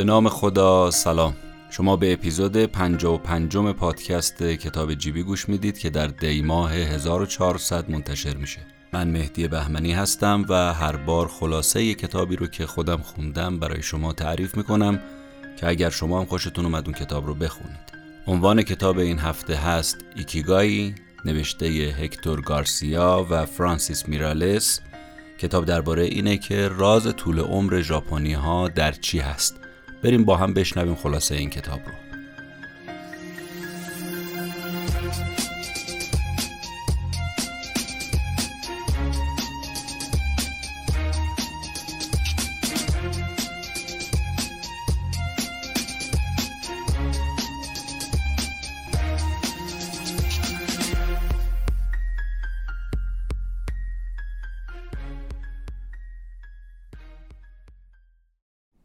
به نام خدا سلام. شما به اپیزود 55 پادکست کتاب جیبی گوش می‌دید که در دیماه 1400 منتشر میشه. من مهدی بهمنی هستم و هر بار خلاصه کتابی رو که خودم خوندم برای شما تعریف می‌کنم که اگر شما هم خوشتون اومد اون کتاب رو بخونید. عنوان کتاب این هفته هست ایکیگایی نوشته هکتور گارسیا و فرانسیس میرالس. کتاب درباره اینه که راز طول عمر ژاپنی ها در چی هست. بریم با هم بشنویم خلاصه این کتاب رو.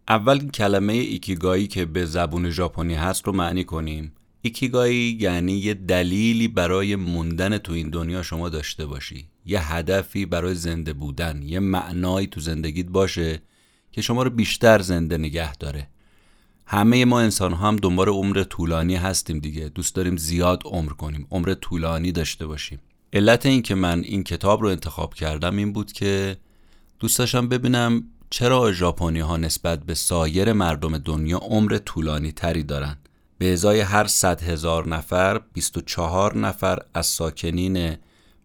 اول کلمه ایکیگایی که به زبون ژاپنی هست رو معنی کنیم. ایکیگایی یعنی یه دلیلی برای موندن تو این دنیا شما داشته باشی. یه هدفی برای زنده بودن یه معنایی تو زندگیت باشه که شما رو بیشتر زنده نگه داره. همه ما انسان ها هم دنبال عمر طولانی هستیم دیگه. دوست داریم زیاد عمر کنیم عمر طولانی داشته باشیم. علت این که من این کتاب رو انتخاب کردم این بود که دوست داشتم ببینم چرا ژاپنی ها نسبت به سایر مردم دنیا عمر طولانی تری دارن به ازای هر صد هزار نفر 24 نفر از ساکنین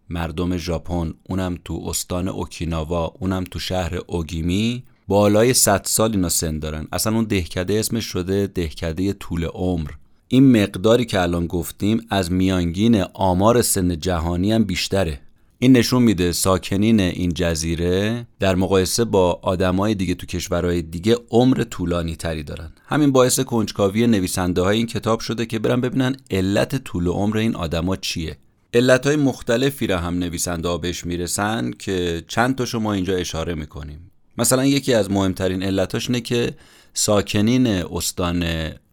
مردم ژاپن اونم تو استان اوکیناوا اونم تو شهر اوگیمی بالای 100 سال اینا سن دارن. اصلا اون دهکده اسمش شده دهکده طول عمر. این مقداری که الان گفتیم از میانگین آمار سن جهانی هم بیشتره. این نشون میده ساکنین این جزیره در مقایسه با آدمای دیگه تو کشورهای دیگه عمر طولانی تری دارن. همین باعث کنجکاوی نویسنده های این کتاب شده که برن ببینن علت طول عمر این آدما چیه. علت های مختلفی را هم نویسنده ها بهش می‌رسن که چند تا شما اینجا اشاره می‌کنیم. مثلا یکی از مهمترین علتاش اینه که ساکنین استان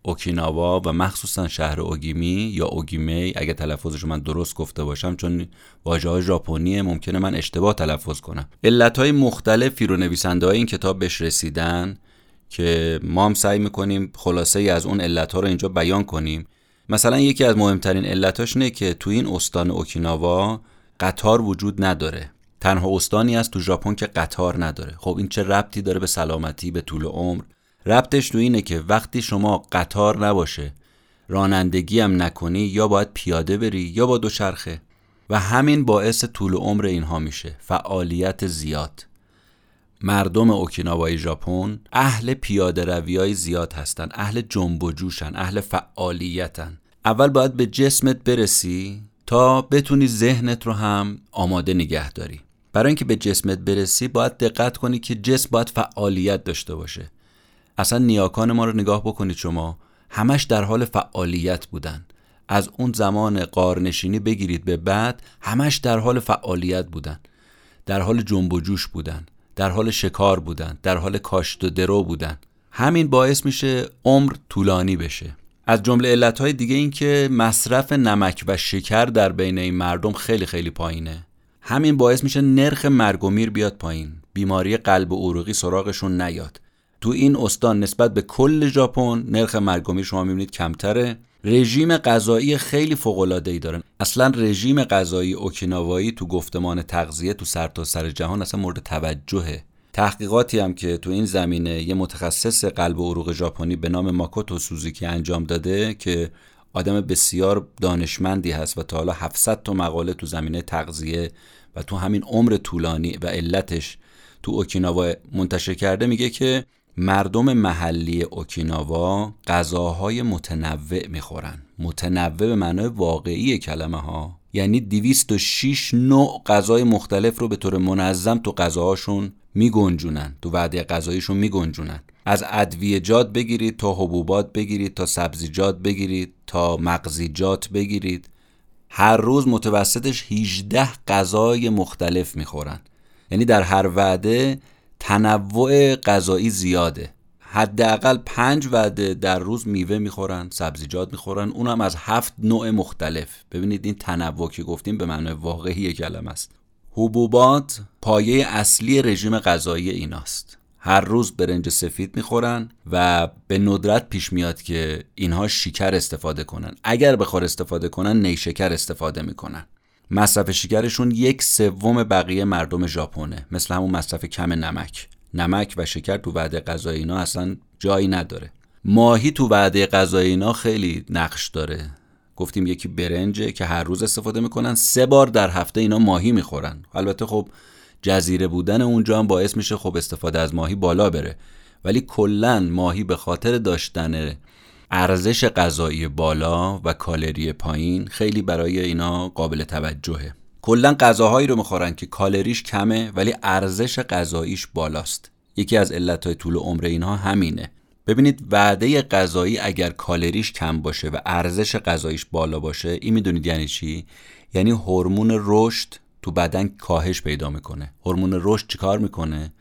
اوکیناوا و مخصوصا شهر اوگیمی یا اوگیمی اگه تلفظش من درست گفته باشم چون واژه ژاپنی ممکنه من اشتباه تلفظ کنم. علت های مختلفی رو نویسنده های این کتاب بهش رسیدن که ما هم سعی می‌کنیم خلاصه ای از اون علت ها رو اینجا بیان کنیم. مثلا یکی از مهمترین علتاش اینه که تو این استان اوکیناوا قطار وجود نداره. تنها استانی است تو ژاپن که قطار نداره. خب این چه ربطی داره به سلامتی به طول عمر؟ ربطش تو اینه که وقتی شما قطار نباشه رانندگی هم نکنی یا باید پیاده بری یا با دوچرخه. و همین باعث طول عمر اینها میشه. فعالیت زیاد. مردم اوکیناوای ژاپن اهل پیاده روی های زیاد هستن اهل جنب و جوشن اهل فعالیتن. اول باید به جسمت برسی تا بتونی ذهنت رو هم آماده نگه داری. برای اینکه به جسمت برسی باید دقت کنی که جسم باید فعالیت داشته باشه. اصلا نیاکان ما رو نگاه بکنید شما. همش در حال فعالیت بودن. از اون زمان قارنشینی بگیرید به بعد همش در حال فعالیت بودن. در حال جنب و جوش بودن. در حال شکار بودن. در حال کاشت و درو بودن. همین باعث میشه عمر طولانی بشه. از جمله علتهای دیگه این که مصرف نمک و شکر در بین این مردم خیلی خیلی پایینه. همین باعث میشه نرخ مرگ و میر بیاد پایین. بیماری قلب و عروقی سراغشون نیاد. تو این استان نسبت به کل ژاپن نرخ مرگ شما می‌بینید کمتره. رژیم غذایی خیلی فوق دارن اصلا رژیم غذایی اوکیناوایی تو گفتمان تغذیه تو سرتاسر سر جهان اصلا مورد توجهه. تحقیقاتی هم که تو این زمینه یه متخصص قلب و عروق ژاپنی به نام ماکوتو سوزوکی انجام داده که آدم بسیار دانشمندی هست و تا حالا 700 تا مقاله تو زمینه تغذیه و تو همین عمر طولانی و علتش تو اوکیناوا منتشر کرده میگه که مردم محلی اوکیناوا غذاهای متنوع می‌خورن. متنوع به معنای واقعی کلمه ها یعنی 206 نوع غذای مختلف رو به طور منظم تو غذاهاشون میگنجونن تو وعده غذاییشون میگنجونن. از ادویجات بگیرید تا حبوبات بگیرید تا سبزیجات بگیرید تا مغزیجات بگیرید. هر روز متوسطش 18 غذای مختلف می‌خورن. یعنی در هر وعده تنوع غذایی زیاده. حداقل پنج وعده در روز میوه می‌خورن سبزیجات می‌خورن. اونم از هفت نوع مختلف. ببینید این تنوع که گفتیم به معنای واقعی کلمه است. حبوبات پایه اصلی رژیم غذایی ایناست. هر روز برنج سفید می‌خورن و به ندرت پیش میاد که اینها شکر استفاده کنن. اگر بخور استفاده کنن نیشکر استفاده می‌کنن. مصرف شکرشون یک سوم بقیه مردم ژاپنه مثل همون مصرف کم نمک. نمک و شکر تو وعده غذایی اینا اصلا جایی نداره. ماهی تو وعده غذایی اینا خیلی نقش داره. گفتیم یکی برنجه که هر روز استفاده می‌کنن سه بار در هفته اینا ماهی می‌خورن. البته خب جزیره بودن اونجا هم باعث میشه خب استفاده از ماهی بالا بره. ولی کلا ماهی به خاطر داشتن ارزش غذایی بالا و کالری پایین خیلی برای اینا قابل توجهه. کلا غذاهایی رو می‌خورن که کالریش کمه ولی ارزش غذاییش بالاست. یکی از علتهای طول عمر اینها همینه. ببینید وعده غذایی اگر کالریش کم باشه و ارزش غذاییش بالا باشه این می‌دونید یعنی چی؟ یعنی هورمون رشد تو بدن کاهش پیدا می‌کنه. هورمون رشد چیکار می‌کنه؟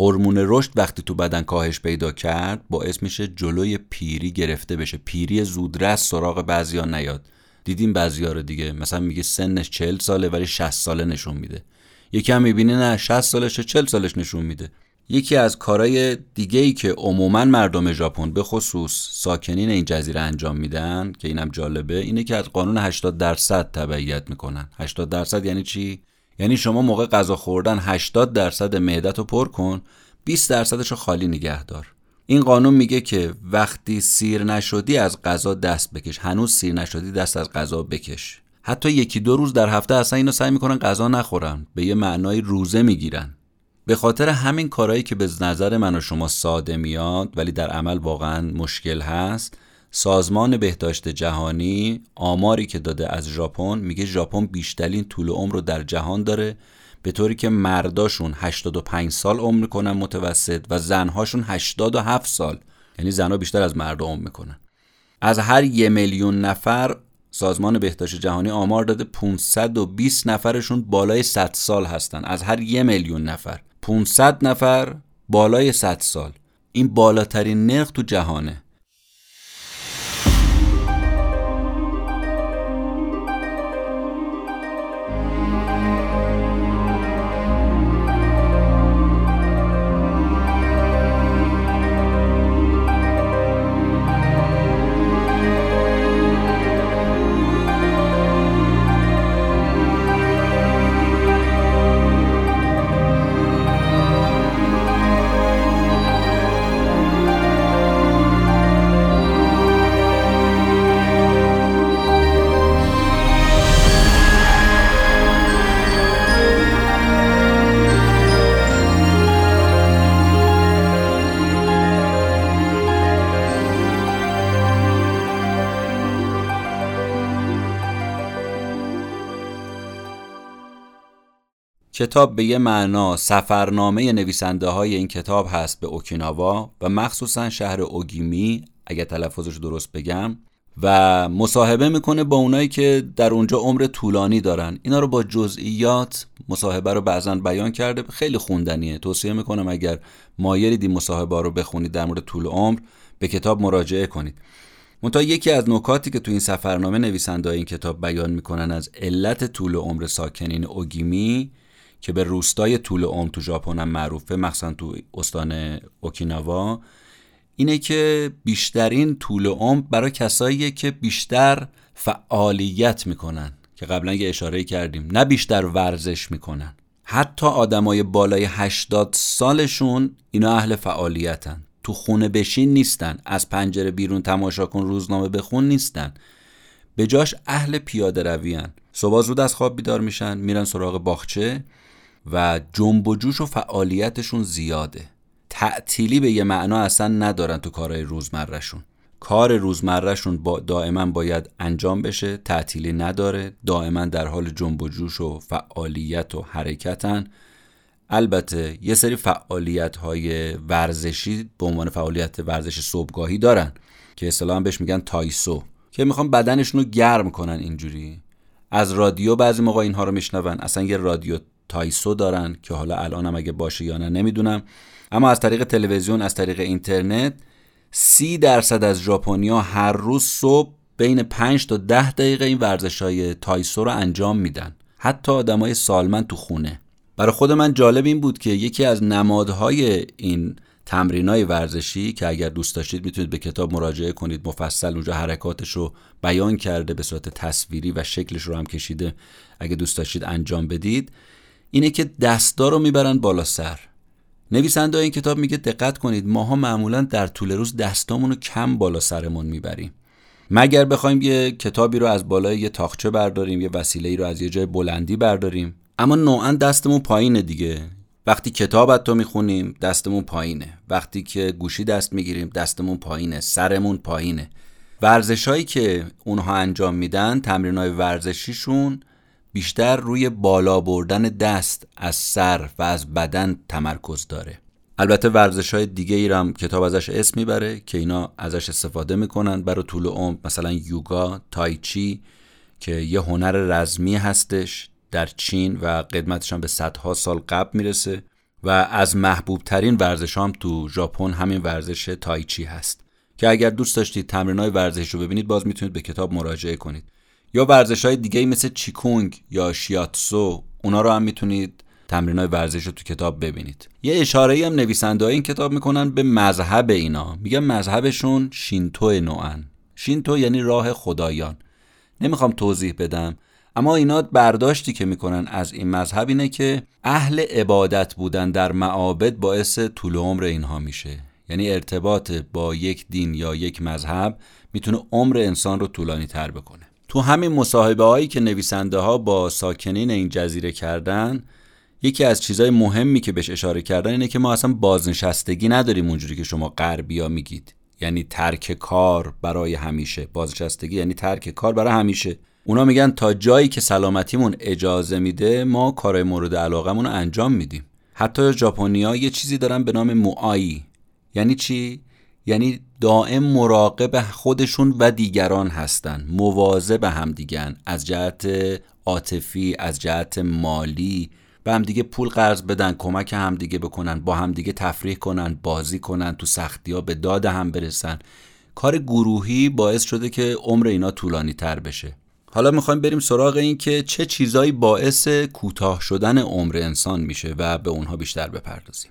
هورمون رشد وقتی تو بدن کاهش پیدا کرد باعث میشه جلوی پیری گرفته بشه. پیری زودرس سراغ بعضیا نیاد. دیدیم بعضیا رو دیگه. مثلا میگه سنش 40 ساله ولی 60 ساله نشون میده. یکی هم می‌بینه نه 60 سالشه 40 سالش نشون میده. یکی از کارهای دیگه ای که عموما مردم ژاپن به خصوص ساکنین این جزیره انجام میدن که اینم جالبه اینه که از قانون 80 درصد تبعیت می‌کنن. 80 درصد یعنی چی؟ یعنی شما موقع غذا خوردن 80 درصد معدت رو پر کن 20 درصدش رو خالی نگه دار. این قانون میگه که وقتی سیر نشدی از غذا دست بکش. هنوز سیر نشدی دست از غذا بکش. حتی یکی دو روز در هفته اصلا اینو سعی می‌کنن غذا نخورن. به یه معنای روزه می‌گیرن. به خاطر همین کارهایی که به نظر من و شما ساده میاد ولی در عمل واقعا مشکل هست سازمان بهداشت جهانی آماری که داده از ژاپن میگه ژاپن بیشترین طول عمر رو در جهان داره به طوری که مرداشون 85 سال عمر می‌کنن متوسط و زنهاشون 87 سال. یعنی زنها بیشتر از مرد عمر می‌کنن. از هر یه میلیون نفر سازمان بهداشت جهانی آمار داده 520 نفرشون بالای 100 سال هستن. از هر یه میلیون نفر 500 نفر بالای 100 سال. این بالاترین نرخ تو جهانه. کتاب به یه معنا سفرنامه نویسنده های این کتاب هست به اوکیناوا و مخصوصا شهر اوگیمی اگر تلفظش درست بگم و مصاحبه می‌کنه با اونایی که در اونجا عمر طولانی دارن. اینا رو با جزئیات مصاحبه رو بعضا بیان کرده. خیلی خوندنیه. توصیه می‌کنم اگر مایلید این مصاحبه رو بخونید در مورد طول عمر به کتاب مراجعه کنید. منتها یکی از نکاتی که تو این سفرنامه نویسنده این کتاب بیان می‌کنن از علت طول عمر ساکنین اوگیمی که به روستای طول عمر تو ژاپن هم معروفه مخصوصا تو استان اوکیناوا اینه که بیشترین طول عمر برای کساییه که بیشتر فعالیت می‌کنن که قبلا یه اشاره کردیم نه بیشتر ورزش می‌کنن. حتی آدمای بالای 80 سالشون اینا اهل فعالیتن. تو خونه بشین نیستن از پنجره بیرون تماشا کن روزنامه بخون نیستن. به جاش اهل پیاده رویان صبح زود از خواب بیدار میشن میرن سراغ باغچه. و جنب و جوش و فعالیتشون زیاده. تعطیلی به یه معنا اصلا ندارن تو کارهای روزمرهشون. کار روزمرهشون با دائما باید انجام بشه تعطیلی نداره دائما در حال جنب و جوش و فعالیت و حرکتن. البته یه سری فعالیت های ورزشی به عنوان فعالیت ورزش صبحگاهی دارن که اصطلاحا بهش میگن تایسو که می‌خوان بدنشون رو گرم کنن اینجوری. از رادیو بعضی موقع اینها رو میشنون. اصلا یه رادیو تایسو دارن که حالا الانم اگه باشه یا نه نمی‌دونم. اما از طریق تلویزیون از طریق اینترنت سی درصد از ژاپنیا هر روز صبح بین 5 تا 10 دقیقه این ورزش های تایسو رو انجام میدن. حتی آدمای سالمن تو خونه. برای خود من جالب این بود که یکی از نمادهای این تمرینای ورزشی که اگر دوست داشتید می‌تونید به کتاب مراجعه کنید مفصل اونجا حرکاتش رو بیان کرده به صورت تصویری و شکلش رو هم کشیده. اگه دوست داشتید انجام بدید. اینه که دستا رو می‌برن بالا سر. نویسنده این کتاب میگه دقت کنید ماها معمولا در طول روز دستامون رو کم بالا سرمون می‌بریم. مگر بخوایم یه کتابی رو از بالای یه تاخچه برداریم یه وسیله ای رو از یه جای بلندی برداریم؟ اما نوعا دستمون پایینه دیگه. وقتی کتاب تو می‌خونیم دستمون پایینه. وقتی که گوشی دست می‌گیریم دستمون پایینه. سرمون پایینه. ورزش هایی که اونها انجام میدن تمرین های ورزشیشون بیشتر روی بالا بردن دست از سر و از بدن تمرکز داره. البته ورزش های دیگه ای هم کتاب ازش اسم می‌بره که اینا ازش استفاده می‌کنن. برای طول عمر مثلا یوگا تایچی که یه هنر رزمی هستش در چین و قدمتش هم به صدها سال قبل می‌رسه و از محبوب ترین ورزش هم تو ژاپن همین ورزش تایچی هست. که اگر دوست داشتید تمرین های ورزش رو ببینید باز می‌تونید به کتاب مراجعه کنید. یا ورزش های دیگه مثل چیکونگ یا شیاتسو اونا رو هم می‌تونید تمرین های ورزش رو تو کتاب ببینید. یه اشاره هم نویسنده این کتاب می‌کنن به مذهب اینا. میگن مذهبشون شینتو نوعن. شینتو یعنی راه خدایان. نمی‌خوام توضیح بدم اما اینا برداشتی که می‌کنن از این مذهب اینه که اهل عبادت بودن در معابد باعث طول عمر اینها میشه. یعنی ارتباط با یک دین یا یک مذهب می‌تونه عمر انسان رو طولانی تر بکنه. تو همین مصاحبه هایی که نویسنده ها با ساکنین این جزیره کردن یکی از چیزهای مهمی که بهش اشاره کردن اینه که ما اصلا بازنشستگی نداریم اونجوری که شما غربیا میگید. یعنی ترک کار برای همیشه. بازنشستگی یعنی ترک کار برای همیشه. اونا میگن تا جایی که سلامتیمون اجازه میده ما کارهای مورد علاقمون رو انجام میدیم. حتی ژاپنیا یه چیزی دارن به نام موآی یعنی چی؟ یعنی دائم مراقب خودشون و دیگران هستن مواظب هم دیگن از جهت عاطفی از جهت مالی به هم دیگه پول قرض بدن کمک هم دیگه بکنن با هم دیگه تفریح کنن بازی کنن تو سختی ها به داد هم برسن. کار گروهی باعث شده که عمر اینا طولانی تر بشه. حالا می‌خوایم بریم سراغ این که چه چیزایی باعث کوتاه شدن عمر انسان میشه و به اونها بیشتر بپردازیم.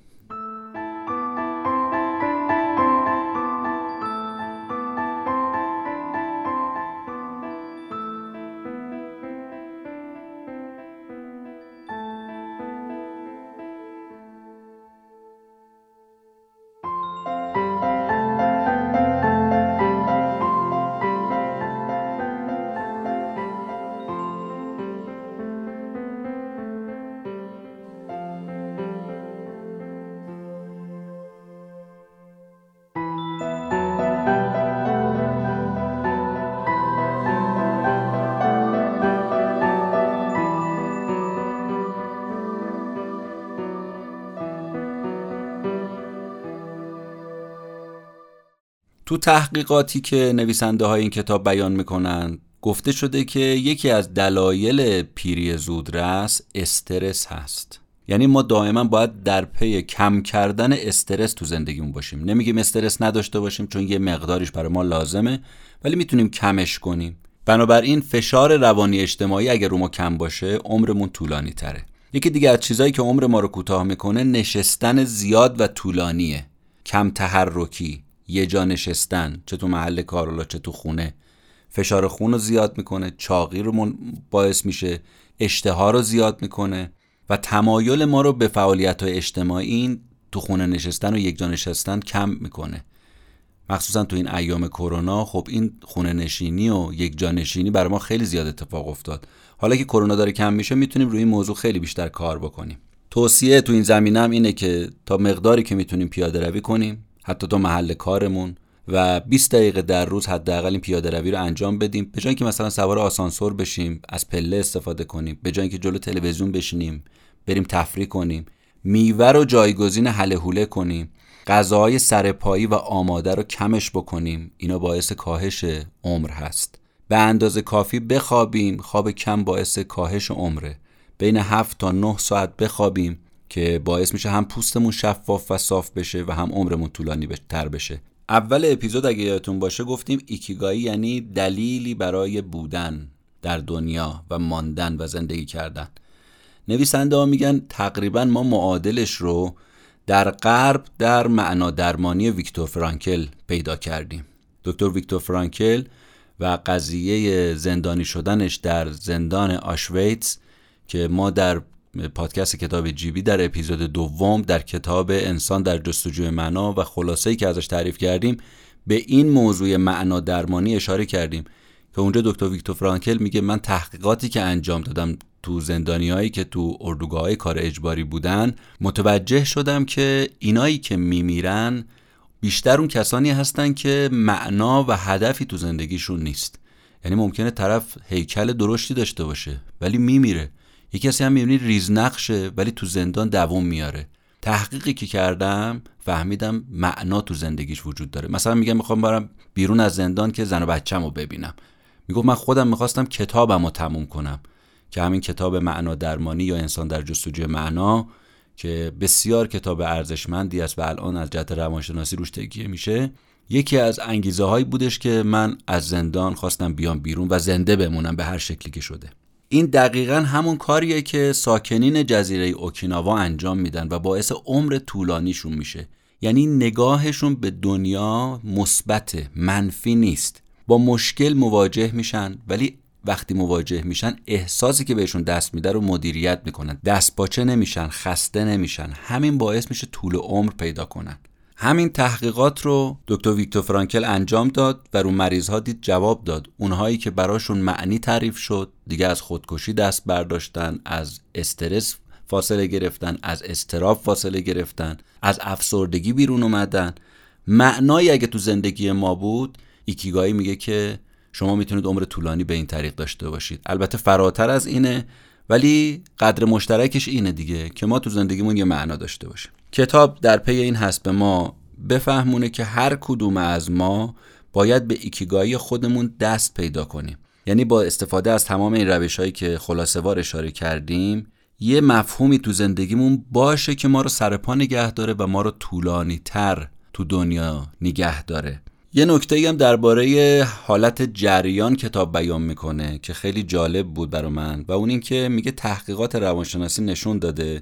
تو تحقیقاتی که نویسنده های این کتاب بیان می‌کنن گفته شده که یکی از دلایل پیری زودرس استرس هست. یعنی ما دائما باید در پی کم کردن استرس تو زندگیمون باشیم. نمیگیم استرس نداشته باشیم چون یه مقداریش برای ما لازمه ولی می‌تونیم کمش کنیم. بنابراین فشار روانی اجتماعی اگر رو ما کم باشه عمرمون طولانی تره. یکی دیگه از چیزایی که عمر ما رو کوتاه می‌کنه نشستن زیاد و طولانیه. کم تحرکی. یه جا نشستن چه تو محل کار چه تو خونه. فشار خون رو زیاد می‌کنه چاقی رو باعث میشه اشتها رو زیاد می‌کنه و تمایل ما رو به فعالیت های اجتماعی تو خونه نشستن و یک جا نشستن کم می‌کنه. مخصوصا تو این ایام کرونا خب این خونه نشینی و یک جا نشینی برای ما خیلی زیاد اتفاق افتاد. حالا که کرونا داره کم میشه می‌تونیم روی این موضوع خیلی بیشتر کار بکنیم. توصیه تو این زمینه هم اینه که تا مقداری که می‌تونیم پیاده روی کنیم. حتی تو محل کارمون و 20 دقیقه در روز حداقل این پیاده روی رو انجام بدیم به جای اینکه مثلا سوار آسانسور بشیم از پله استفاده کنیم به جای اینکه جلو تلویزیون بشینیم بریم تفریح کنیم میوه رو جایگزین حله حوله کنیم غذاهای سرپایی و آماده رو کمش بکنیم اینا باعث کاهش عمر هست. به اندازه کافی بخوابیم خواب کم باعث کاهش عمره. بین 7 تا 9 ساعت بخوابیم که باعث میشه هم پوستمون شفاف و صاف بشه و هم عمرمون طولانی تر بشه. اول اپیزود اگه یادتون باشه گفتیم ایکیگایی یعنی دلیلی برای بودن در دنیا و ماندن و زندگی کردن. نویسنده ها میگن تقریبا ما معادلش رو در غرب در معنا درمانی ویکتور فرانکل پیدا کردیم. دکتر ویکتور فرانکل و قضیه زندانی شدنش در زندان آشویتس که ما در پادکست کتاب جیبی در اپیزود دوم در کتاب انسان در جستجوی معنا و خلاصه‌ای که ازش تعریف کردیم به این موضوع معنا درمانی اشاره کردیم که اونجا دکتر ویکتور فرانکل میگه من تحقیقاتی که انجام دادم تو زندانیایی که تو اردوگاه های کار اجباری بودن متوجه شدم که اینایی که میمیرن بیشتر اون کسانی هستن که معنا و هدفی تو زندگیشون نیست. یعنی ممکنه طرف هیکل درشتی داشته باشه ولی میمیره. یکی کسی هم می‌بینی ریزنقشه ولی تو زندان دووم میاره. تحقیقی که کردم فهمیدم معنا تو زندگیش وجود داره. مثلا میگم می‌خوام برم بیرون از زندان که زن و بچم رو ببینم. می‌گفت من خودم می‌خواستم کتابم رو تموم کنم. که همین کتاب معنا درمانی یا انسان در جستجوی معنا که بسیار کتاب ارزشمندی است و الان از جهت روانشناسی روش تکیه میشه. یکی از انگیزه هایی بودش که من از زندان خواستم بیام بیرون و زنده بمونم به هر شکلی که شده. این دقیقا همون کاریه که ساکنین جزیره اوکیناوا انجام میدن و باعث عمر طولانیشون میشه. یعنی نگاهشون به دنیا مثبت منفی نیست. با مشکل مواجه میشن ولی وقتی مواجه میشن احساسی که بهشون دست میده رو مدیریت می‌کنن. دست باچه نمیشن خسته نمیشن. همین باعث میشه طول عمر پیدا کنن. همین تحقیقات رو دکتر ویکتور فرانکل انجام داد و رو مریض ها دید جواب داد. اونهایی که براشون معنی تعریف شد دیگه از خودکشی دست برداشتن از استرس فاصله گرفتن از استراب فاصله گرفتن از افسردگی بیرون اومدن. معنایی اگه تو زندگی ما بود ایکیگایی میگه که شما می‌تونید عمر طولانی به این طریق داشته باشید. البته فراتر از اینه ولی قدر مشترکش اینه دیگه که ما تو زندگیمون یه معنا داشته باشیم. کتاب در پی این هست به ما بفهمونه که هر کدوم از ما باید به ایکیگایی خودمون دست پیدا کنیم. یعنی با استفاده از تمام این روش هایی که خلاصه وار اشاره کردیم یه مفهومی تو زندگیمون باشه که ما رو سرپا نگه داره و ما رو طولانی تر تو دنیا نگه داره. یه نکته هم درباره حالت جریان کتاب بیان می‌کنه که خیلی جالب بود برای من و اون اینکه میگه تحقیقات روانشناسی نشون داده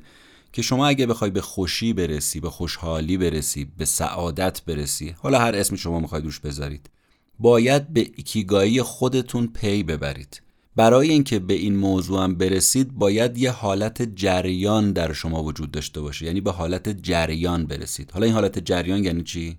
که شما اگه بخوای به خوشی برسی به خوشحالی برسی به سعادت برسی حالا هر اسمی شما می‌خواید روش بذارید باید به ایکیگایی خودتون پی ببرید. برای اینکه به این موضوع هم برسید باید یه حالت جریان در شما وجود داشته باشه. یعنی به حالت جریان برسید. حالا این حالت جریان یعنی چی؟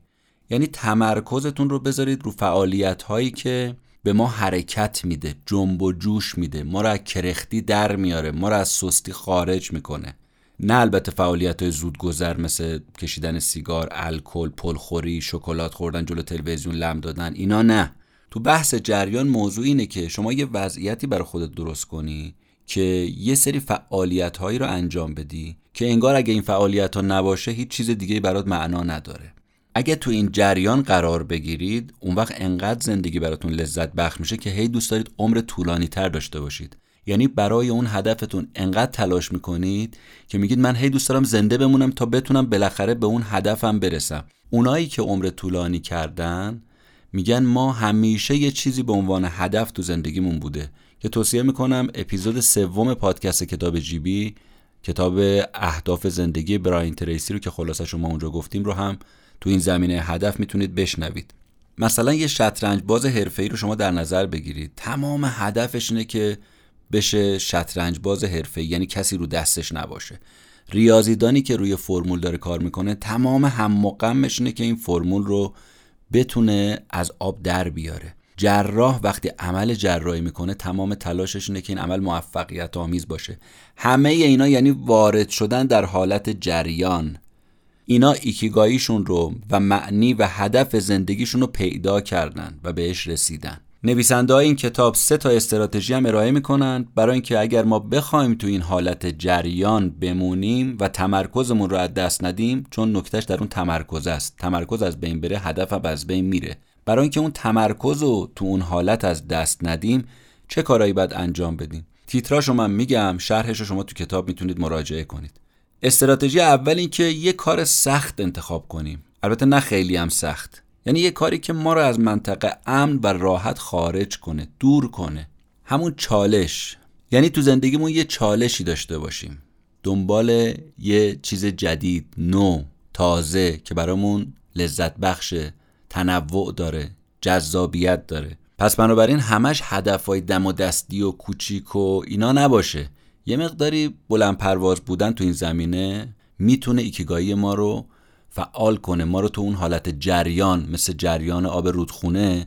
یعنی تمرکزتون رو بذارید رو فعالیت هایی که به ما حرکت میده جنب و جوش میده. ما رو از کرختی در میاره ما رو از سستی خارج می‌کنه. نه البته فعالیت های زودگذر مثل کشیدن سیگار الکل پلخوری شکلات خوردن جلو تلویزیون لم دادن اینا نه. تو بحث جریان موضوع اینه که شما یه وضعیتی برای خودت درست کنی که یه سری فعالیت هایی رو انجام بدی که انگار اگه این فعالیت ها نباشه هیچ چیز دیگه برات معنا نداره. اگه تو این جریان قرار بگیرید اون وقت انقدر زندگی براتون لذت بخش میشه که هی دوست دارید عمر طولانی تر داشته باشید. یعنی برای اون هدفتون انقدر تلاش می‌کنید که میگید من هی دوست دارم زنده بمونم تا بتونم بالاخره به اون هدفم برسم. اونایی که عمر طولانی کردن میگن ما همیشه یه چیزی به عنوان هدف تو زندگیمون بوده که توصیه می‌کنم اپیزود سوم پادکست کتاب جیبی کتاب اهداف زندگی براین تریسی رو که خلاصه شما اونجا گفتیم رو هم تو این زمینه هدف می‌تونید بشنوید. مثلا یه شطرنج باز حرفه‌ای رو شما در نظر بگیرید. تمام هدفش اینه که بشه شطرنج باز حرفه‌ای یعنی کسی رو دستش نباشه. ریاضیدانی که روی فرمول داره کار می‌کنه تمام هم و اینه که این فرمول رو بتونه از آب در بیاره. جراح وقتی عمل جراحی می‌کنه تمام تلاشش اینه که این عمل موفقیت آمیز باشه. همه اینا یعنی وارد شدن در حالت جریان. اینا ایکیگاییشون رو و معنی و هدف زندگیشون رو پیدا کردن و بهش رسیدن. نویسنده های این کتاب سه تا استراتژی هم ارائه می‌کنن برای اینکه اگر ما بخوایم تو این حالت جریان بمونیم و تمرکزمون رو از دست ندیم چون نکتهش در اون تمرکز است. تمرکز از بین بره هدف از بین میره. برای اینکه اون تمرکز رو تو اون حالت از دست ندیم چه کارایی باید انجام بدیم؟ تیتراشو من میگم شرحش رو شما تو کتاب می‌تونید مراجعه کنید. استراتژی اول این که یه کار سخت انتخاب کنیم. البته نه خیلی هم سخت. یعنی یه کاری که ما رو از منطقه امن و راحت خارج کنه دور کنه. همون چالش. یعنی تو زندگیمون یه چالشی داشته باشیم. دنبال یه چیز جدید نو تازه که برامون لذت بخشه تنوع داره جذابیت داره. پس بنابراین همش هدفهای دم و دستی و کوچیک و اینا نباشه. یه مقداری بلند پرواز بودن تو این زمینه می‌تونه ایکیگایی ما رو فعال کنه ما رو تو اون حالت جریان مثل جریان آب رودخونه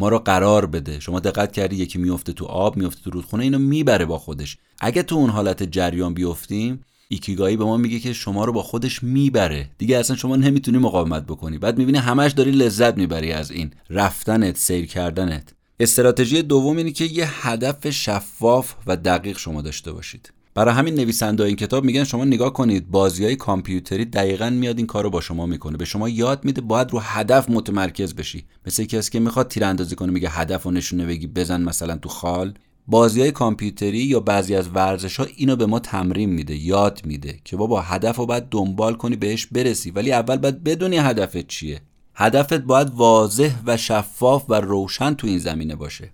ما رو قرار بده. شما دقت کردی یکی میفته تو آب میفته تو رودخونه اینو می‌بره با خودش. اگه تو اون حالت جریان بیفتیم ایکیگایی به ما میگه که شما رو با خودش می‌بره. دیگه اصلا شما نمی‌تونی مقاومت بکنی. بعد می‌بینی همش داری لذت می‌بری از این رفتنت سیر کردنت. استراتژی دوم اینه که یه هدف شفاف و دقیق شما داشته باشید. برای همین نویسنده این کتاب میگن شما نگاه کنید بازی های کامپیوتری دقیقا میاد این کار رو با شما می‌کنه. به شما یاد میده باید رو هدف متمرکز بشی. مثل کسی که می‌خواد تیراندازی کنه میگه هدف رو نشونه بگی بزن مثلا تو خال. بازی های کامپیوتری یا بعضی از ورزش ها اینو به ما تمرین میده یاد میده که بابا هدف رو باید دنبال کنی بهش برسی. ولی اول باید بدونی هدفت چیه. هدفت باید واضح و شفاف و روشن تو این زمینه باشه.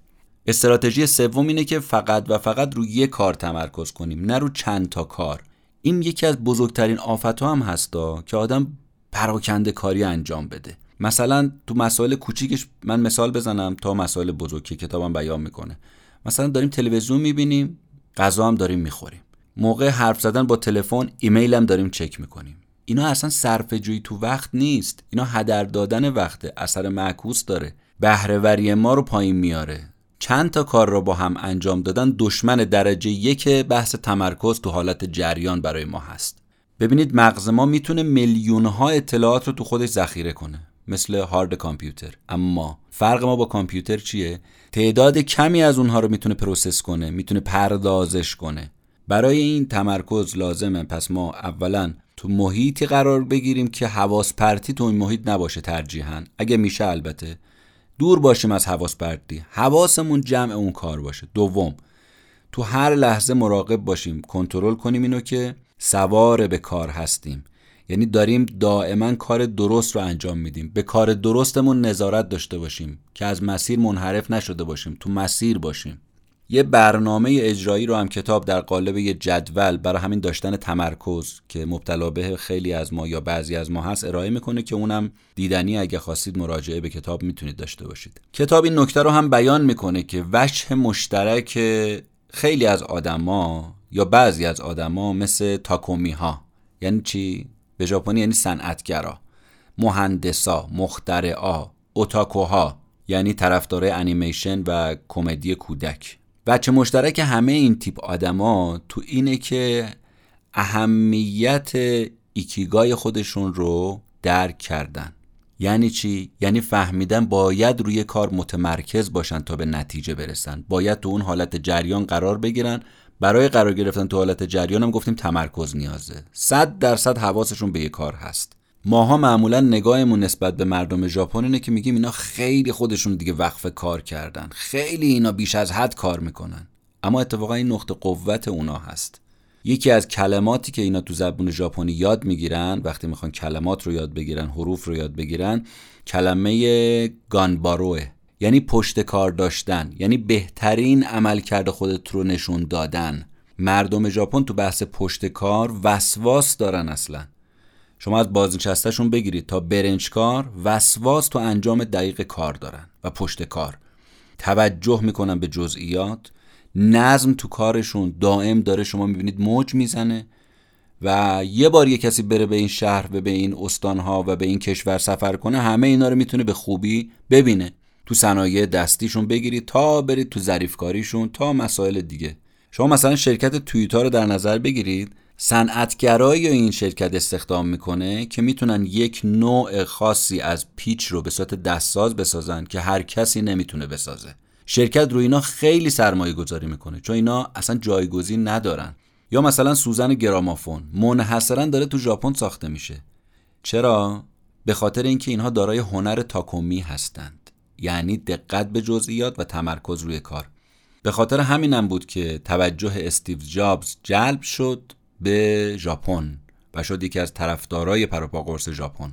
استراتژی سوم اینه که فقط و فقط روی یک کار تمرکز کنیم نه رو چند تا کار. این یکی از بزرگترین آفت هم هستا که آدم پراکنده کاری انجام بده. مثلا تو مسائل کوچیکش من مثال بزنم تا مسائل بزرگ که کتابم بیان می‌کنه. مثلا داریم تلویزیون می‌بینیم غذا هم داریم می‌خوریم. موقع حرف زدن با تلفن ایمیل هم داریم چک می‌کنیم. اینا اصلا صرف جویی تو وقت نیست. اینا هدر دادن وقته اثر معکوس داره. بهرهوری ما رو پایین میاره. چند تا کار رو با هم انجام دادن دشمن درجه یک بحث تمرکز تو حالت جریان برای ما هست. ببینید مغز ما می‌تونه میلیون ها اطلاعات رو تو خودش ذخیره کنه مثل هارد کامپیوتر. اما فرق ما با کامپیوتر چیه؟ تعداد کمی از اونها رو می‌تونه process کنه می‌تونه پردازش کنه. برای این تمرکز لازمه. پس ما اولا تو محیطی قرار بگیریم که حواس پرتی تو این محیط نباشه ترجیحاً. اگه میشه البته. دور باشیم از حواس پرتی حواسمون جمع اون کار باشه. دوم تو هر لحظه مراقب باشیم. کنترل کنیم اینو که سوار به کار هستیم. یعنی داریم دائما کار درست رو انجام میدیم. به کار درستمون نظارت داشته باشیم که از مسیر منحرف نشده باشیم. تو مسیر باشیم. یه برنامه اجرایی رو هم کتاب در قالب یه جدول برای همین داشتن تمرکز که مبتلا به خیلی از ما یا بعضی از ما هست ارائه می‌کنه که اونم دیدنی اگه خواستید مراجعه به کتاب می‌تونید داشته باشید. کتاب این نکته رو هم بیان می‌کنه که وجه مشترک خیلی از آدما یا بعضی از آدما مثل تاکومی ها یعنی چی؟ به ژاپنی یعنی صنعتگرا. مهندسا مخترعا اوتاکوها یعنی طرفدارای انیمیشن و کمدی کودک. بچه مشترک همه این تیپ آدما تو اینه که اهمیت ایکیگای خودشون رو درک کردن. یعنی چی؟ یعنی فهمیدن باید روی کار متمرکز باشن تا به نتیجه برسن. باید تو اون حالت جریان قرار بگیرن. برای قرار گرفتن تو حالت جریان هم گفتیم تمرکز نیازه. صد درصد حواسشون به یه کار هست. ماها معمولا نگاهمون نسبت به مردم ژاپن اینه که میگیم اینا خیلی خودشون دیگه وقف کار کردن. خیلی اینا بیش از حد کار می‌کنن. اما اتفاقا این نقطه قوت اونا هست. یکی از کلماتی که اینا تو زبون ژاپنی یاد می‌گیرن وقتی می‌خوان کلمات رو یاد بگیرن حروف رو یاد بگیرن کلمه گانباروه. یعنی پشت کار داشتن. یعنی بهترین عمل کرده خودت رو نشون دادن. مردم ژاپن تو بحث پشت کار وسواس دارن اصلا. شما از بازنشستهشون بگیرید تا برنجکار وسواس تو انجام دقیق کار دارن و پشت کار. توجه می‌کنن به جزئیات. نظم تو کارشون دائم داره شما می‌بینید موج می‌زنه و یه بار یه کسی بره به این شهر و به این استانها و به این کشور سفر کنه همه اینا رو می‌تونه به خوبی ببینه. تو صنایع دستیشون بگیرید تا برید تو ظریفکاریشون تا مسائل دیگه. شما مثلا شرکت تویوتا رو در نظر بگیرید. صنعتگرایی این شرکت استخدام می‌کنه که می‌تونن یک نوع خاصی از پیچ رو به صورت دستساز بسازن که هر کسی نمی‌تونه بسازه. شرکت رو اینا خیلی سرمایه گذاری می‌کنه چون اینا اصلا جایگزین ندارن. یا مثلا سوزن گرامافون منحصرا داره تو ژاپن ساخته میشه. چرا؟ به خاطر اینکه اینها دارای هنر تاکومی هستند. یعنی دقت به جزئیات و تمرکز روی کار. به خاطر همینم بود که توجه استیو جابز جلب شد به ژاپن و شد یکی از طرفدارای پروپا قرص ژاپن.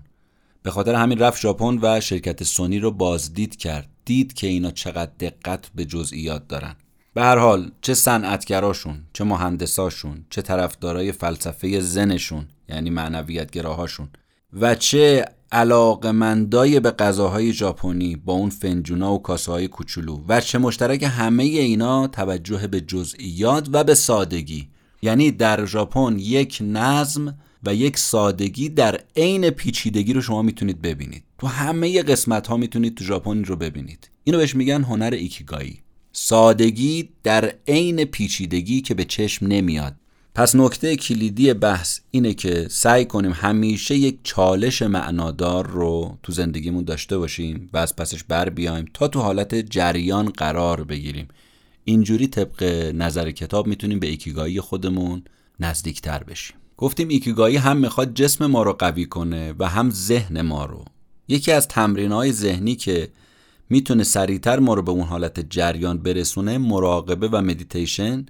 به خاطر همین رفت ژاپن و شرکت سونی رو بازدید کرد. دید که اینا چقدر دقت به جزئیات دارن. به هر حال چه صنعتگراشون چه مهندساشون چه طرفدارای فلسفه زنشون یعنی معنویت گراهاشون و چه علاقمندای به غذاهای ژاپنی با اون فنجونا و کاسه های کوچولو و چه مشترک همه اینا توجه به جزئیات و به سادگی. یعنی در ژاپن یک نظم و یک سادگی در عین پیچیدگی رو شما می‌تونید ببینید. تو همه قسمت ها می‌تونید تو ژاپن رو ببینید. اینو بهش میگن هنر ایکیگایی. سادگی در عین پیچیدگی که به چشم نمیاد. پس نکته کلیدی بحث اینه که سعی کنیم همیشه یک چالش معنادار رو تو زندگیمون داشته باشیم و از پسش بر بیایم تا تو حالت جریان قرار بگیریم. اینجوری طبق نظر کتاب می‌تونیم به ایکیگایی خودمون نزدیکتر بشیم. گفتیم ایکیگایی هم می‌خواد جسم ما رو قوی کنه و هم ذهن ما رو. یکی از تمرین های ذهنی که می‌تونه سریعتر ما رو به اون حالت جریان برسونه مراقبه و مدیتیشن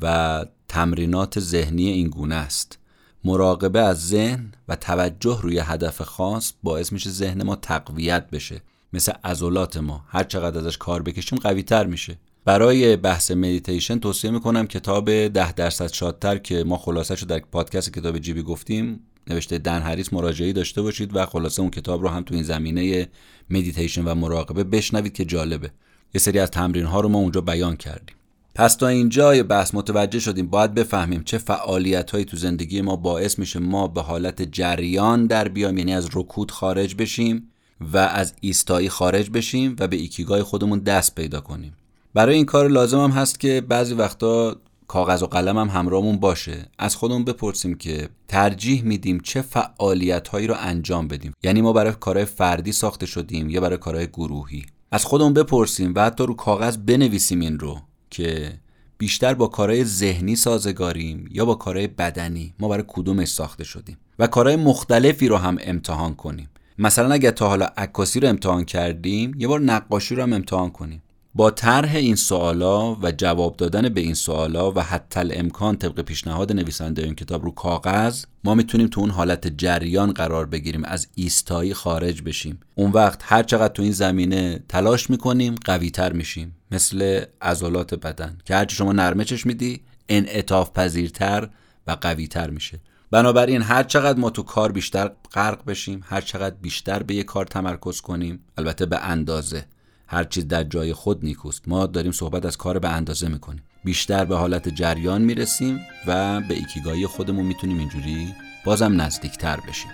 و تمرینات ذهنی این گونه است. مراقبه از ذهن و توجه روی هدف خاص باعث میشه ذهن ما تقویت بشه. مثل عضلات ما هر چقدر ازش کار بکشیم قوی تر میشه. برای بحث مدیتیشن توصیه می‌کنم کتاب ده درصد شادتر که ما خلاصه رو در پادکست کتاب جیبی گفتیم نوشته دن هریس مراجعی داشته باشید و خلاصه اون کتاب رو هم تو این زمینه مدیتیشن و مراقبه بشنوید که جالبه. یه سری از تمرین ها رو ما اونجا بیان کردیم. پس تا اینجا بحث متوجه شدیم. باید بفهمیم چه فعالیت هایی تو زندگی ما باعث میشه ما به حالت جریان در بیایم یعنی از رکود خارج بشیم و از ایستایی خارج بشیم و به ایکیگای خودمون دست پیدا کنیم. برای این کار لازم هم هست که بعضی وقتا کاغذ و قلم هم همراهمون باشه. از خودمون بپرسیم که ترجیح میدیم چه فعالیت هایی رو انجام بدیم. یعنی ما برای کارهای فردی ساخته شدیم یا برای کارهای گروهی. از خودمون بپرسیم و حتی رو کاغذ بنویسیم این رو که بیشتر با کارهای ذهنی سازگاریم یا با کارهای بدنی. ما برای کدومش ساخته شدیم. و کارهای مختلفی رو هم امتحان کنیم. مثلا اگر تا حالا عکاسی رو امتحان کردیم یه بار نقاشی رو هم امتحان کنیم. با طرح این سوالا و جواب دادن به این سوالا و حتی امکان طبق پیشنهاد نویسنده این کتاب رو کاغذ ما می‌تونیم تو اون حالت جریان قرار بگیریم از ایستایی خارج بشیم. اون وقت هر چقدر تو این زمینه تلاش می‌کنیم قوی تر میشیم. مثل عضلات بدن که هرچی شما نرمچش میدی انعطاف پذیرتر و قوی تر میشه. بنابراین هر چقدر ما تو کار بیشتر غرق بشیم هر چقدر بیشتر به یک کار تمرکز کنیم البته به اندازه. هر چیز در جای خود نیکوست. ما داریم صحبت از کار به اندازه می‌کنیم. بیشتر به حالت جریان می‌رسیم و به ایکیگایی خودمون می‌تونیم اینجوری بازم نزدیکتر بشیم.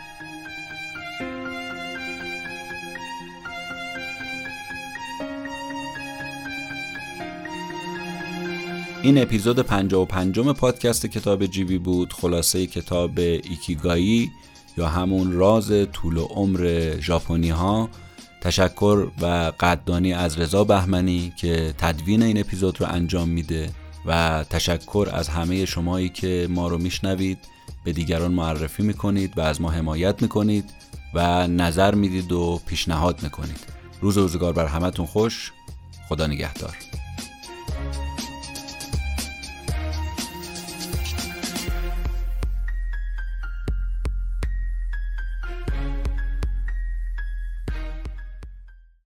این اپیزود 55 پادکست کتاب جیبی بود. خلاصه کتاب ایکیگایی یا همون راز طول و عمر ژاپنی ها تشکر و قدردانی از رضا بهمنی که تدوین این اپیزود رو انجام میده و تشکر از همه شمایی که ما رو میشنوید به دیگران معرفی می‌کنید و از ما حمایت می‌کنید و نظر می‌دید و پیشنهاد می‌کنید. روز روزگار بر همتون خوش. خدا نگهدار.